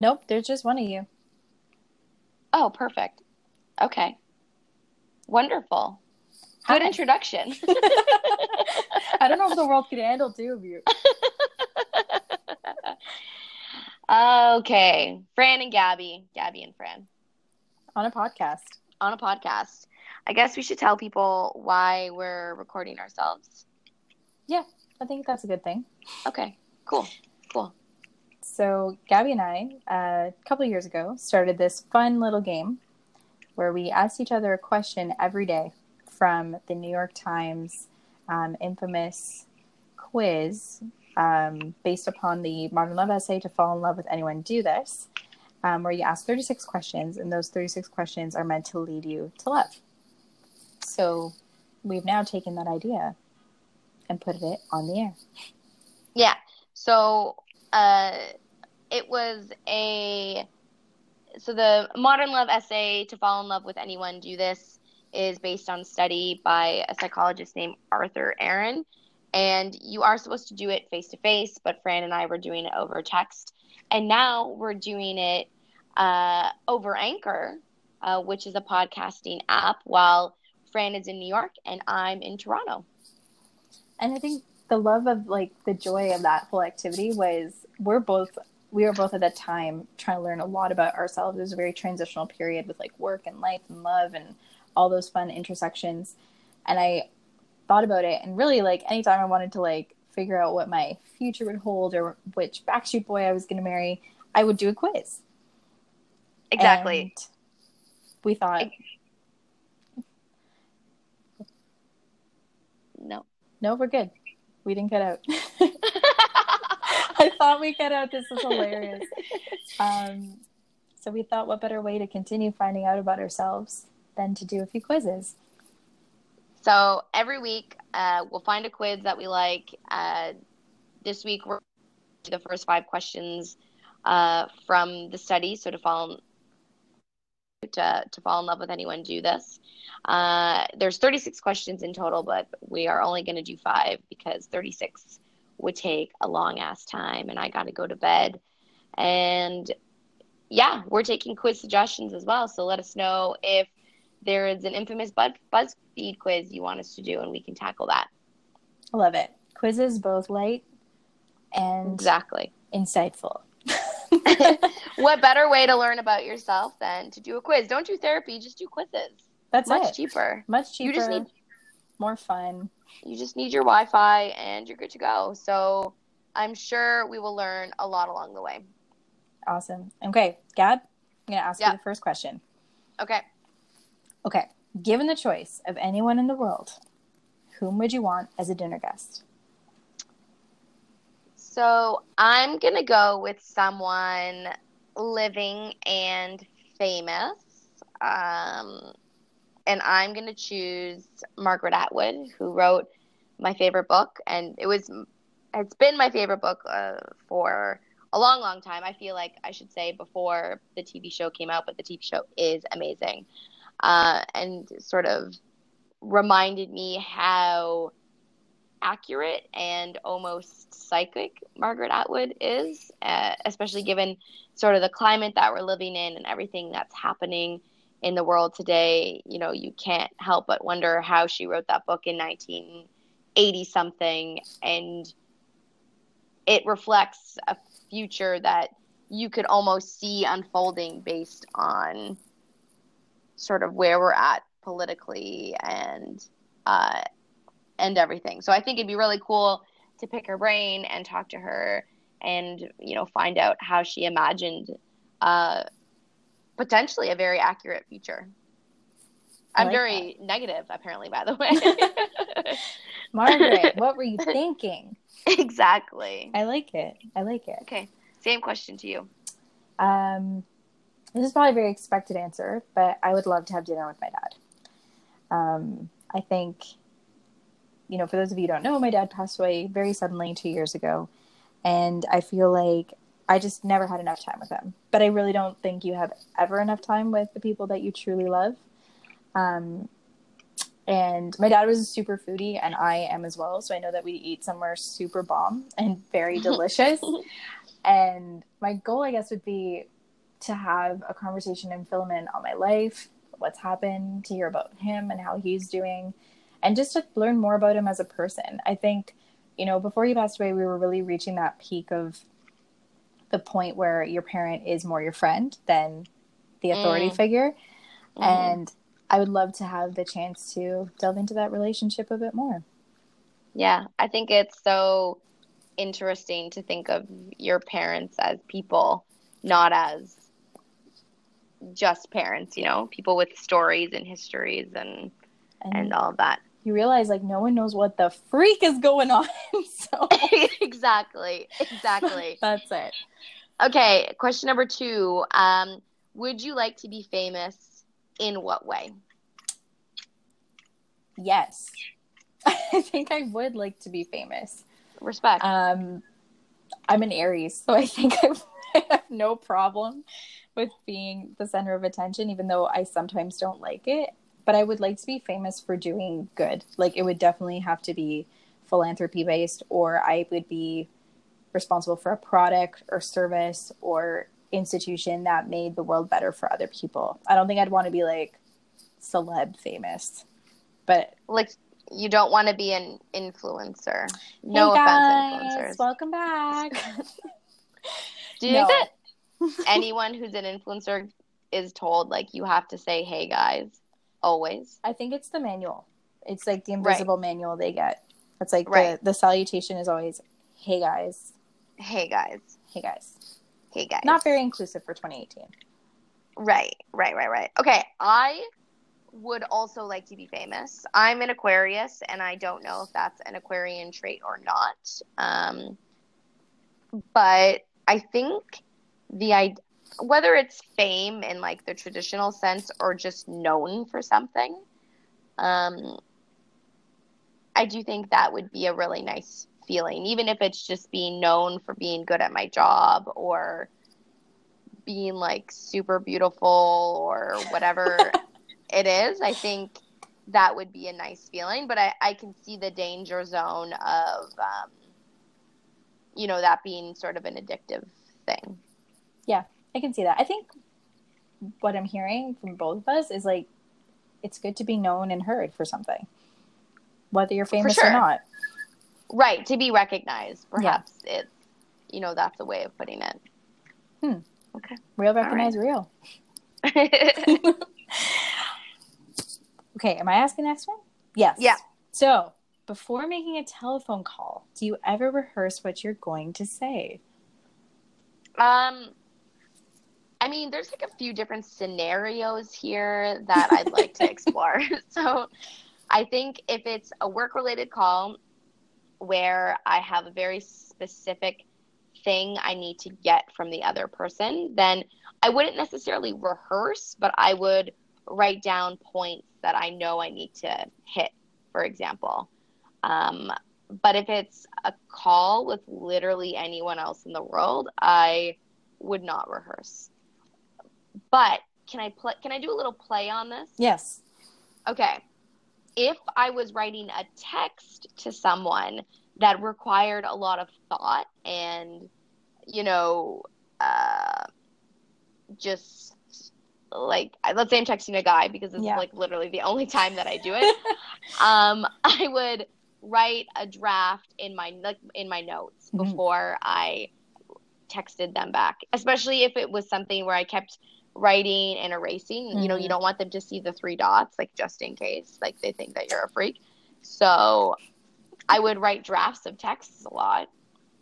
Nope, there's just one of you. Oh, perfect. Okay. Wonderful. Good introduction. I don't know if the world could handle two of you. okay. Fran and Gabby. Gabby and Fran. On a podcast. On a podcast. I guess we should tell people why we're recording ourselves. Yeah, I think that's a good thing. Okay, cool. Cool. So, Gabby and I, uh, a couple years ago, started this fun little game where we asked each other a question every day from the New York Times um, infamous quiz um, based upon the Modern Love essay to fall in love with anyone do this, um, where you ask 36 questions, and those 36 questions are meant to lead you to love. So we've now taken that idea and put it on the air. Yeah. So uh, it was a so the modern love essay to fall in love with anyone do this is based on study by a psychologist named Arthur Aron and you are supposed to do it face to face but Fran and I were doing it over text and now we're doing it uh, over Anchor uh, which is a podcasting app while Fran is in New York and I'm in Toronto. And I think the love of like the joy of that whole activity was we're both we were both at that time trying to learn a lot about ourselves. It was a very transitional period with like work and life and love and all those fun intersections. And I thought about it and really like anytime I wanted to like figure out what my future would hold or which Backstreet Boy I was going to marry, I would do a quiz. Exactly. And we thought No. No, we're good. We didn't cut out. I thought we cut out. This was hilarious. Um, so we thought, what better way to continue finding out about ourselves than to do a few quizzes? So every week, uh, we'll find a quiz that we like. Uh, this week, we're the first five questions uh, from the study. So to to to fall in love with anyone, do this. Uh, there's 36 questions in total, but we are only going to do five because 36 would take a long ass time, and I got to go to bed. And yeah, we're taking quiz suggestions as well. So let us know if there is an infamous Buzz- BuzzFeed quiz you want us to do, and we can tackle that. I love it. Quizzes both light and exactly insightful. what better way to learn about yourself than to do a quiz? Don't do therapy, just do quizzes. That's much it. cheaper. Much cheaper. You just need more fun. You just need your Wi-Fi and you're good to go. So I'm sure we will learn a lot along the way. Awesome. Okay, Gab, I'm gonna ask you the first question. Okay. Okay. Given the choice of anyone in the world, whom would you want as a dinner guest? So I'm gonna go with someone living and famous. Um, and I'm going to choose Margaret Atwood, who wrote my favorite book, and it was it's been my favorite book uh, for a long, long time. I feel like I should say before the TV show came out, but the TV show is amazing, uh, and sort of reminded me how accurate and almost psychic Margaret Atwood is, uh, especially given sort of the climate that we're living in and everything that's happening in the world today, you know, you can't help but wonder how she wrote that book in 1980 something and it reflects a future that you could almost see unfolding based on sort of where we're at politically and uh, and everything. So I think it'd be really cool to pick her brain and talk to her and you know find out how she imagined uh, potentially a very accurate future. I'm like very that. negative, apparently, by the way. Margaret, what were you thinking? Exactly. I like it. I like it. Okay. Same question to you. Um, this is probably a very expected answer, but I would love to have dinner with my dad. Um, I think, you know, for those of you who don't know, my dad passed away very suddenly two years ago. And I feel like I just never had enough time with him. But I really don't think you have ever enough time with the people that you truly love. Um, and my dad was a super foodie, and I am as well. So I know that we eat somewhere super bomb and very delicious. And my goal, I guess, would be to have a conversation and fill him in on my life, what's happened, to hear about him and how he's doing, and just to learn more about him as a person. I think, you know, before he passed away, we were really reaching that peak of the point where your parent is more your friend than the authority mm. figure. Mm. And I would love to have the chance to delve into that relationship a bit more. Yeah, I think it's so interesting to think of your parents as people, not as just parents, you know, people with stories and histories and and, and all that. You realize like no one knows what the freak is going on. so exactly. Exactly. That's it. Okay, question number 2. Um would you like to be famous in what way? Yes. I think I would like to be famous. Respect. Um, I'm an Aries, so I think I have no problem with being the center of attention, even though I sometimes don't like it. But I would like to be famous for doing good. Like it would definitely have to be philanthropy based, or I would be responsible for a product or service or institution that made the world better for other people. I don't think I'd want to be like celeb famous, but like you don't want to be an influencer. No hey offense, influencers. Welcome back. Do you no. think that anyone who's an influencer is told like you have to say "Hey guys" always? I think it's the manual. It's like the invisible right. manual they get. It's like right. the the salutation is always "Hey guys." Hey guys. Hey guys. Hey guys. Not very inclusive for 2018. Right, right, right, right. Okay, I would also like to be famous. I'm an Aquarius, and I don't know if that's an Aquarian trait or not. Um, but I think the whether it's fame in like the traditional sense or just known for something, um, I do think that would be a really nice feeling, even if it's just being known for being good at my job or being like super beautiful or whatever it is, I think that would be a nice feeling. But I, I can see the danger zone of, um, you know, that being sort of an addictive thing. Yeah, I can see that. I think what I'm hearing from both of us is like, it's good to be known and heard for something, whether you're famous sure. or not. Right, to be recognized. Perhaps yeah. it's, you know, that's a way of putting it. Hmm. Okay. Real recognize right. real. Okay, am I asking the next one? Yes. Yeah. So, before making a telephone call, do you ever rehearse what you're going to say? Um, I mean, there's like a few different scenarios here that I'd like to explore. so, I think if it's a work related call where I have a very specific thing I need to get from the other person, then I wouldn't necessarily rehearse, but I would write down points that I know I need to hit, for example. Um, but if it's a call with literally anyone else in the world, I would not rehearse. But can I play? Can I do a little play on this? Yes. Okay. If I was writing a text to someone that required a lot of thought and, you know, uh, just like let's say I'm texting a guy because it's yeah. like literally the only time that I do it. um, I would write a draft in my like in my notes mm-hmm. before I texted them back, especially if it was something where I kept writing and erasing. Mm-hmm. You know, you mm-hmm. don't want them to see the three dots, like just in case, like they think that you're a freak. So I would write drafts of texts a lot.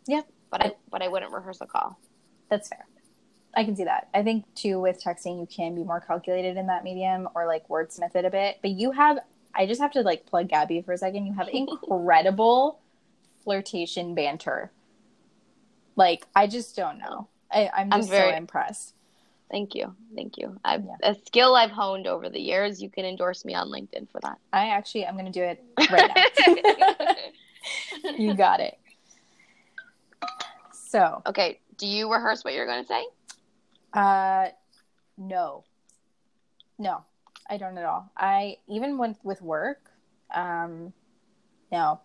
Yeah, but I but I wouldn't rehearse a call. That's fair. I can see that. I think too with texting you can be more calculated in that medium or like wordsmith it a bit. But you have I just have to like plug Gabby for a second. You have incredible flirtation banter. Like I just don't know. I, I'm just I'm very, so impressed. Thank you. Thank you. I've yeah. a skill I've honed over the years. You can endorse me on LinkedIn for that. I actually I'm gonna do it right now. you got it. So Okay. Do you rehearse what you're gonna say? Uh, no, no, I don't at all. I even went with work. Um, no,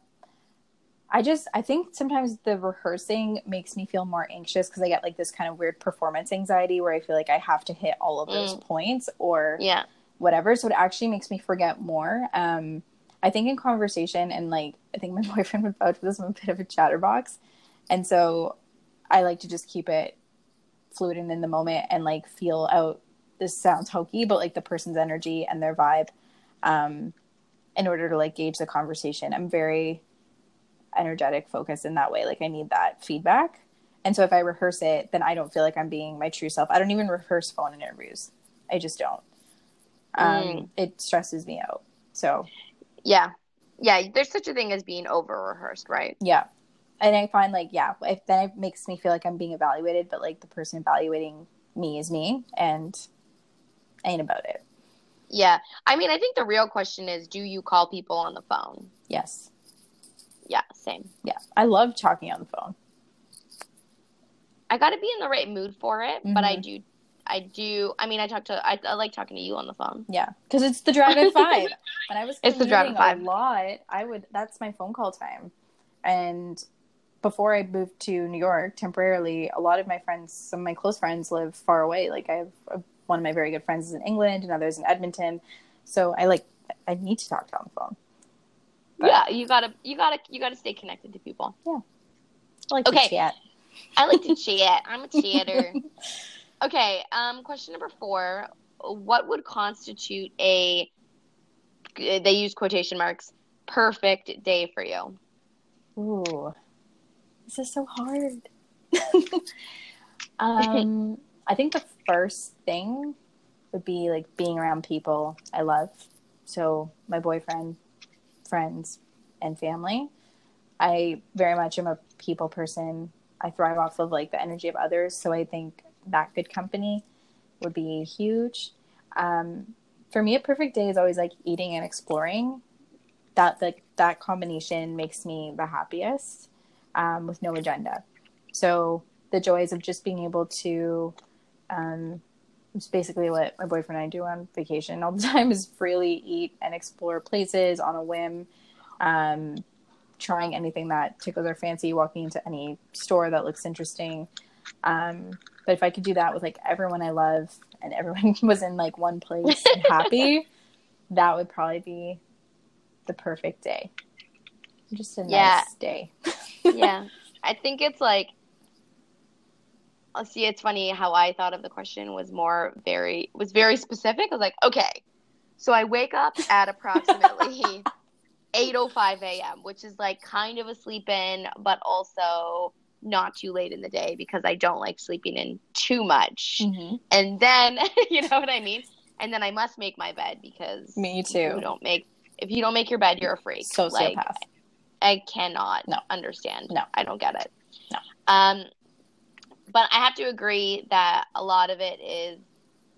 I just I think sometimes the rehearsing makes me feel more anxious because I get like this kind of weird performance anxiety where I feel like I have to hit all of those Mm. points or Yeah. whatever. So it actually makes me forget more. Um, I think in conversation and like I think my boyfriend would vouch for this. I'm a bit of a chatterbox, and so I like to just keep it fluid and in the moment and like feel out. This sounds hokey, but like the person's energy and their vibe, um, in order to like gauge the conversation. I'm very energetic, focus in that way. Like I need that feedback. And so if I rehearse it, then I don't feel like I'm being my true self. I don't even rehearse phone interviews. I just don't. Um, Mm. It stresses me out. So Yeah. Yeah. There's such a thing as being over rehearsed, right? yeah, and I find like yeah, if, then it makes me feel like I'm being evaluated, but like the person evaluating me is me, and I ain't about it. Yeah. I mean, I think the real question is do you call people on the phone? Yes, Yeah, same. yeah, I love talking on the phone. I got to be in the right mood for it, but I Mhm. do. I do. I mean, I talk to. I, I like talking to you on the phone. Yeah, because it's the drive at five. when I was It's the drive at five. a lot, I would. That's my phone call time, and before I moved to New York temporarily, a lot of my friends, some of my close friends, live far away. Like I have uh, one of my very good friends is in England, and others in Edmonton. So I like I need to talk to on the phone. But- yeah, you gotta. You gotta. You gotta stay connected to people. Yeah. I like Okay. to chat. I like to chat. I'm a chatter. Okay. Um. Question number four. What would constitute a? They use quotation marks. Perfect day for you. Ooh, this is so hard. um, I think the first thing would be like being around people I love. So my boyfriend, friends, and family. I very much am a people person. I thrive off of like the energy of others. So I think that good company would be huge. Um, for me, a perfect day is always like eating and exploring. That like that combination makes me the happiest um, with no agenda. So the joys of just being able to, um, it's basically what my boyfriend and I do on vacation all the time is freely eat and explore places on a whim. Um, trying anything that tickles our fancy, walking into any store that looks interesting. Um, but if I could do that with like everyone I love and everyone was in like one place and happy, that would probably be the perfect day. Just a nice day. yeah. I think it's like. I'll see. It's funny how I thought of the question was more very was very specific. I was like, okay, so I wake up at approximately 8:05 a.m., which is like kind of a sleep in, but also not too late in the day because I don't like sleeping in too much. Mm-hmm. And then, you know what I mean? And then I must make my bed because Me too. don't make if you don't make your bed, you're a freak. Sociopath. Like, I cannot No. understand. No. I don't get it. No. Um, but I have to agree that a lot of it is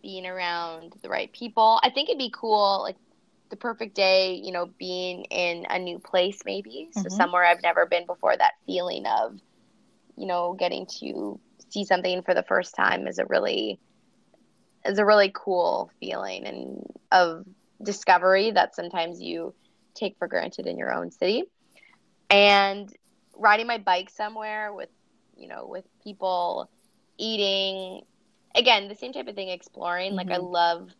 being around the right people. I think it'd be cool, like the perfect day, you know, being in a new place, maybe. So Mhm. somewhere I've never been before. That feeling of, you know, getting to see something for the first time is a really is a really cool feeling and of discovery that sometimes you take for granted in your own city. And riding my bike somewhere with, you know, with people eating again, the same type of thing exploring. Like I Mhm. love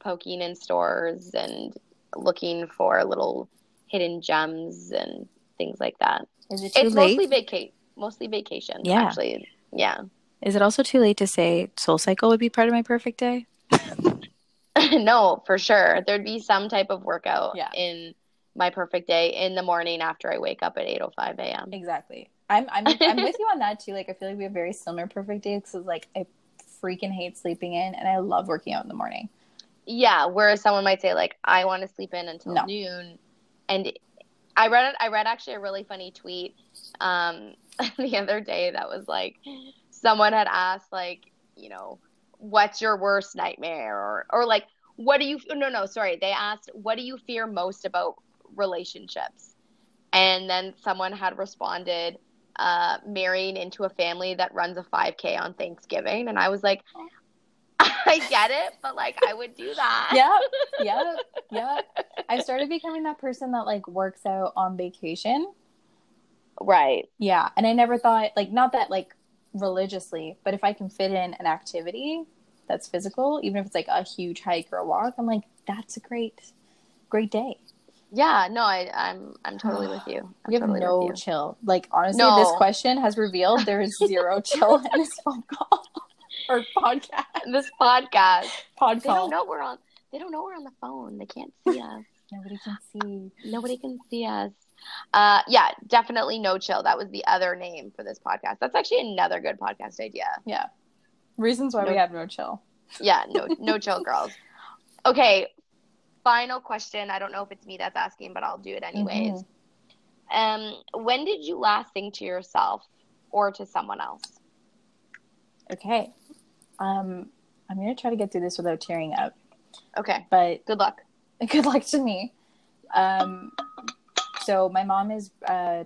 poking in stores and looking for little hidden gems and things like that. Is it too It's late? mostly vacate mostly vacation Yeah. actually. Yeah. Is it also too late to say Soul Cycle would be part of my perfect day? no, for sure. There'd be some type of workout Yeah. in my perfect day in the morning after I wake up at 8:05 a.m. Exactly. I'm I'm I'm with you on that too. Like I feel like we have very similar perfect days because like I freaking hate sleeping in and I love working out in the morning. Yeah, whereas someone might say like I want to sleep in until No. noon, and I read I read actually a really funny tweet um, the other day that was like someone had asked like you know what's your worst nightmare or or like what do you no no sorry they asked what do you fear most about relationships and then someone had responded uh, marrying into a family that runs a 5k on Thanksgiving and I was like I get it but like I would do that Yeah, yeah, yeah. I started becoming that person that like works out on vacation. Right. Yeah, and I never thought like not that like religiously, but if I can fit in an activity that's physical, even if it's like a huge hike or a walk, I'm like that's a great great day. Yeah, no, I, I'm I'm totally with you. I'm We have totally no you. chill. Like honestly, No. this question has revealed there is zero chill in this phone call or podcast. This podcast, Pod they don't know we're on. They don't know we're on the phone. They can't see us. Nobody can see. Nobody can see us. Uh, yeah, definitely no chill. That was the other name for this podcast. That's actually another good podcast idea. Yeah. Reasons why we have no chill. Yeah, no, no chill, girls. Okay, final question. I don't know if it's me that's asking, but I'll do it anyways. Um, when did you last sing to yourself or to someone else? Okay. Um, I'm gonna try to get through this without tearing up, Okay, but good luck. good luck to me. Um, so my mom is uh,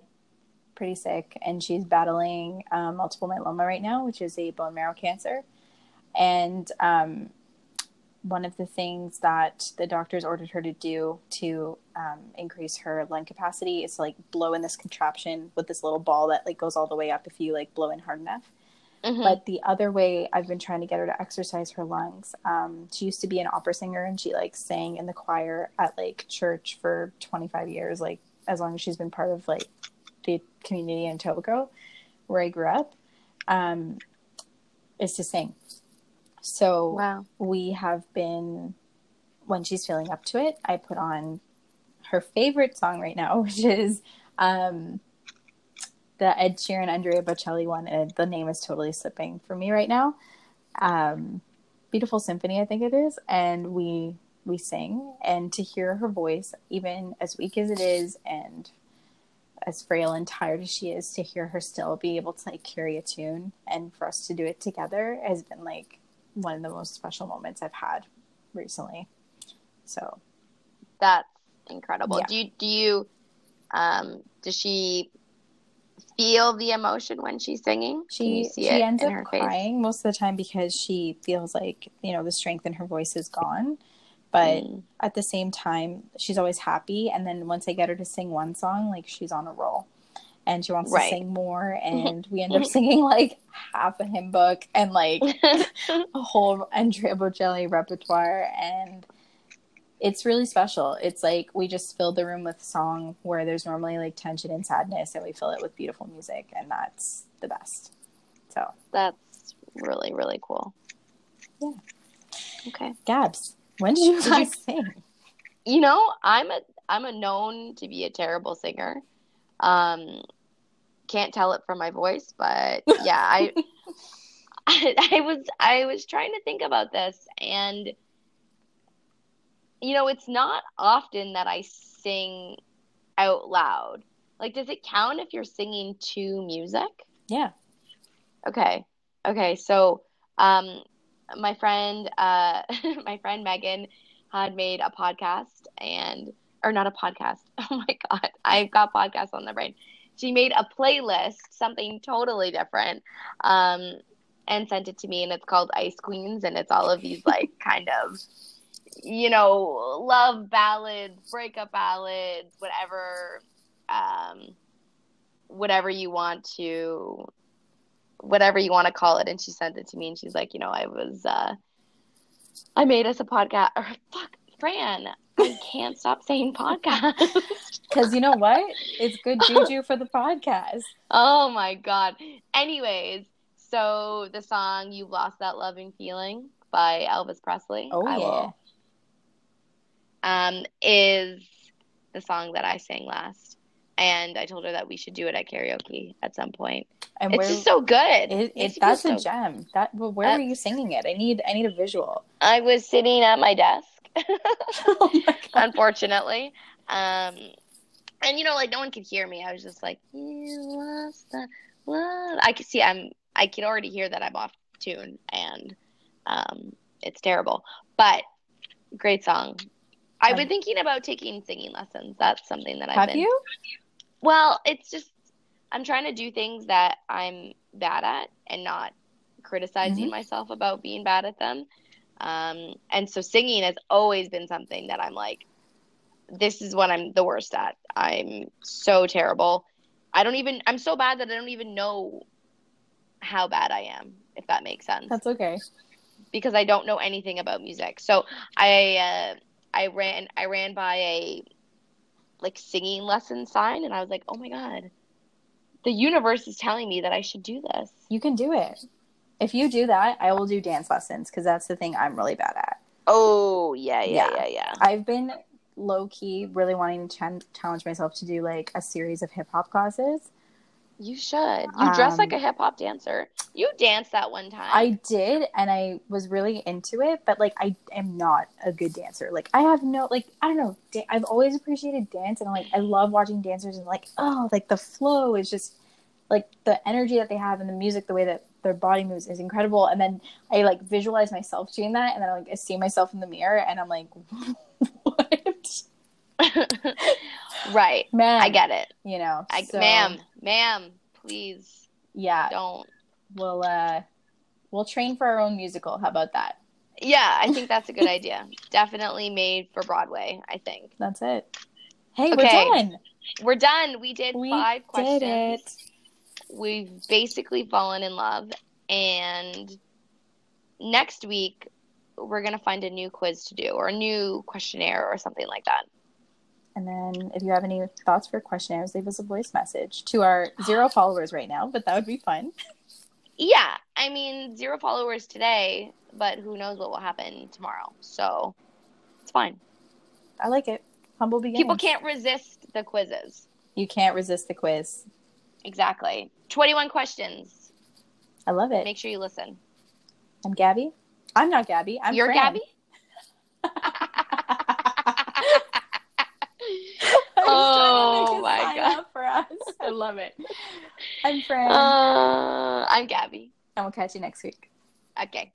pretty sick, and she's battling um, multiple myeloma right now, which is a bone marrow cancer. And um, one of the things that the doctors ordered her to do to um, increase her lung capacity is to, like blow in this contraption with this little ball that like goes all the way up if you like blow in hard enough. Mhm. But the other way I've been trying to get her to exercise her lungs. Um, she used to be an opera singer and she like sang in the choir at like church for 25 years, like as long as she's been part of like the community in Tobago, where I grew up, um, is to sing. So wow. we have been, when she's feeling up to it, I put on her favorite song right now, which is um, the Ed Sheeran Andrea Bocelli one. And the name is totally slipping for me right now. Um, Beautiful Symphony, I think it is. And we we sing, and to hear her voice, even as weak as it is, and as frail and tired as she is, to hear her still be able to like carry a tune, and for us to do it together has been like one of the most special moments I've had recently. So That's incredible. Yeah. Do you do you um does she feel the emotion when she's singing? She she ends up her face? crying most of the time because she feels like you know the strength in her voice is gone. But Mm. at the same time, she's always happy. And then once I get her to sing one song, like she's on a roll. And she wants Right. to sing more, mm-hmm. and we end up singing like half a hymn book and like a whole Andrea Bocelli repertoire, and it's really special. It's like we just fill the room with song where there's normally like tension and sadness, and we fill it with beautiful music, and that's the best. So, That's really really cool. Yeah. Okay. Gabs, when did you last sing? You know, I'm a I'm a known to be a terrible singer. Um can't tell it from my voice, but yeah, I, I I was I was trying to think about this and you know, it's not often that I sing out loud. Like does it count if you're singing to music? Yeah. Okay. Okay. So, um, my friend, uh, my friend Megan had made a podcast and, or not a podcast. Oh my God. I've got podcasts on the brain. She made a playlist, something totally different, um, and sent it to me. And it's called Ice Queens. And it's all of these, like, kind of, you know, love ballads, breakup ballads, whatever, um, whatever you want to whatever you want to call it and she sent it to me and she's like you know i was uh i made us a podcast or fuck fran i can't stop saying podcast Because you know what? It's good juju for the podcast. oh my god anyways so the song you've lost that loving feeling by elvis presley Oh, I yeah. will, um is the song that i sang last and i told her that we should do it at karaoke at some point. And it's just so good it, it, that's a so- gem. That well, where Uh, were you singing it? I need I need a visual. I was sitting at my desk, oh unfortunately. Um, and you know, like no one could hear me. I was just like, "You lost the love." I could see. I'm. I can already hear that I'm off tune, and um, it's terrible. But great song. I've been thinking about taking singing lessons. That's something that I've Have been. you? Well, it's just I'm trying to do things that I'm bad at and not criticizing Mhm. myself about being bad at them. Um, and so singing has always been something that I'm like, this is what I'm the worst at. I'm so terrible. I don't even. I'm so bad that I don't even know how bad I am. If that makes sense. That's okay. because I don't know anything about music. So I uh, I ran I ran by a like singing lesson sign and I was like, "Oh my god. The universe is telling me that I should do this." You can do it. If you do that, I will do dance lessons because that's the thing I'm really bad at. Oh, yeah, yeah, Yeah. yeah, yeah. I've been low key really wanting to ch- challenge myself to do like a series of hip hop classes. You should. You dress Um, like a hip hop dancer. You danced that one time. I did, and I was really into it, but like I am not a good dancer. Like I have no like I don't know. Da- I've always appreciated dance, and like I love watching dancers, and like oh, like the flow is just like the energy that they have, and the music, the way that their body moves is incredible. And then I like visualize myself doing that, and then like I see myself in the mirror, and I'm like, what, right. man? I get it. you know, I, so, ma'am, ma'am, please yeah, don't. we'll uh, we'll train for our own musical. How about that? Yeah, I think that's a good idea. Definitely made for Broadway, I think. That's it. Hey, Okay. we're done. We're done. We did We five questions. did it. We've basically fallen in love. And next week, we're going to find a new quiz to do or a new questionnaire or something like that. And then if you have any thoughts for questionnaires, leave us a voice message to our zero followers right now, but that would be fun. Yeah, I mean, zero followers today, but who knows what will happen tomorrow. So it's fine. I like it. Humble beginnings. People can't resist the quizzes. You can't resist the quiz. Exactly. 21 questions. I love it. Make sure you listen. I'm Gabby. I'm not Gabby. I'm You're Fran. Gabby? Oh trying to make my God. for us. I love it. I'm Fran. Uh, I'm Gabby. and we'll catch you next week. Okay.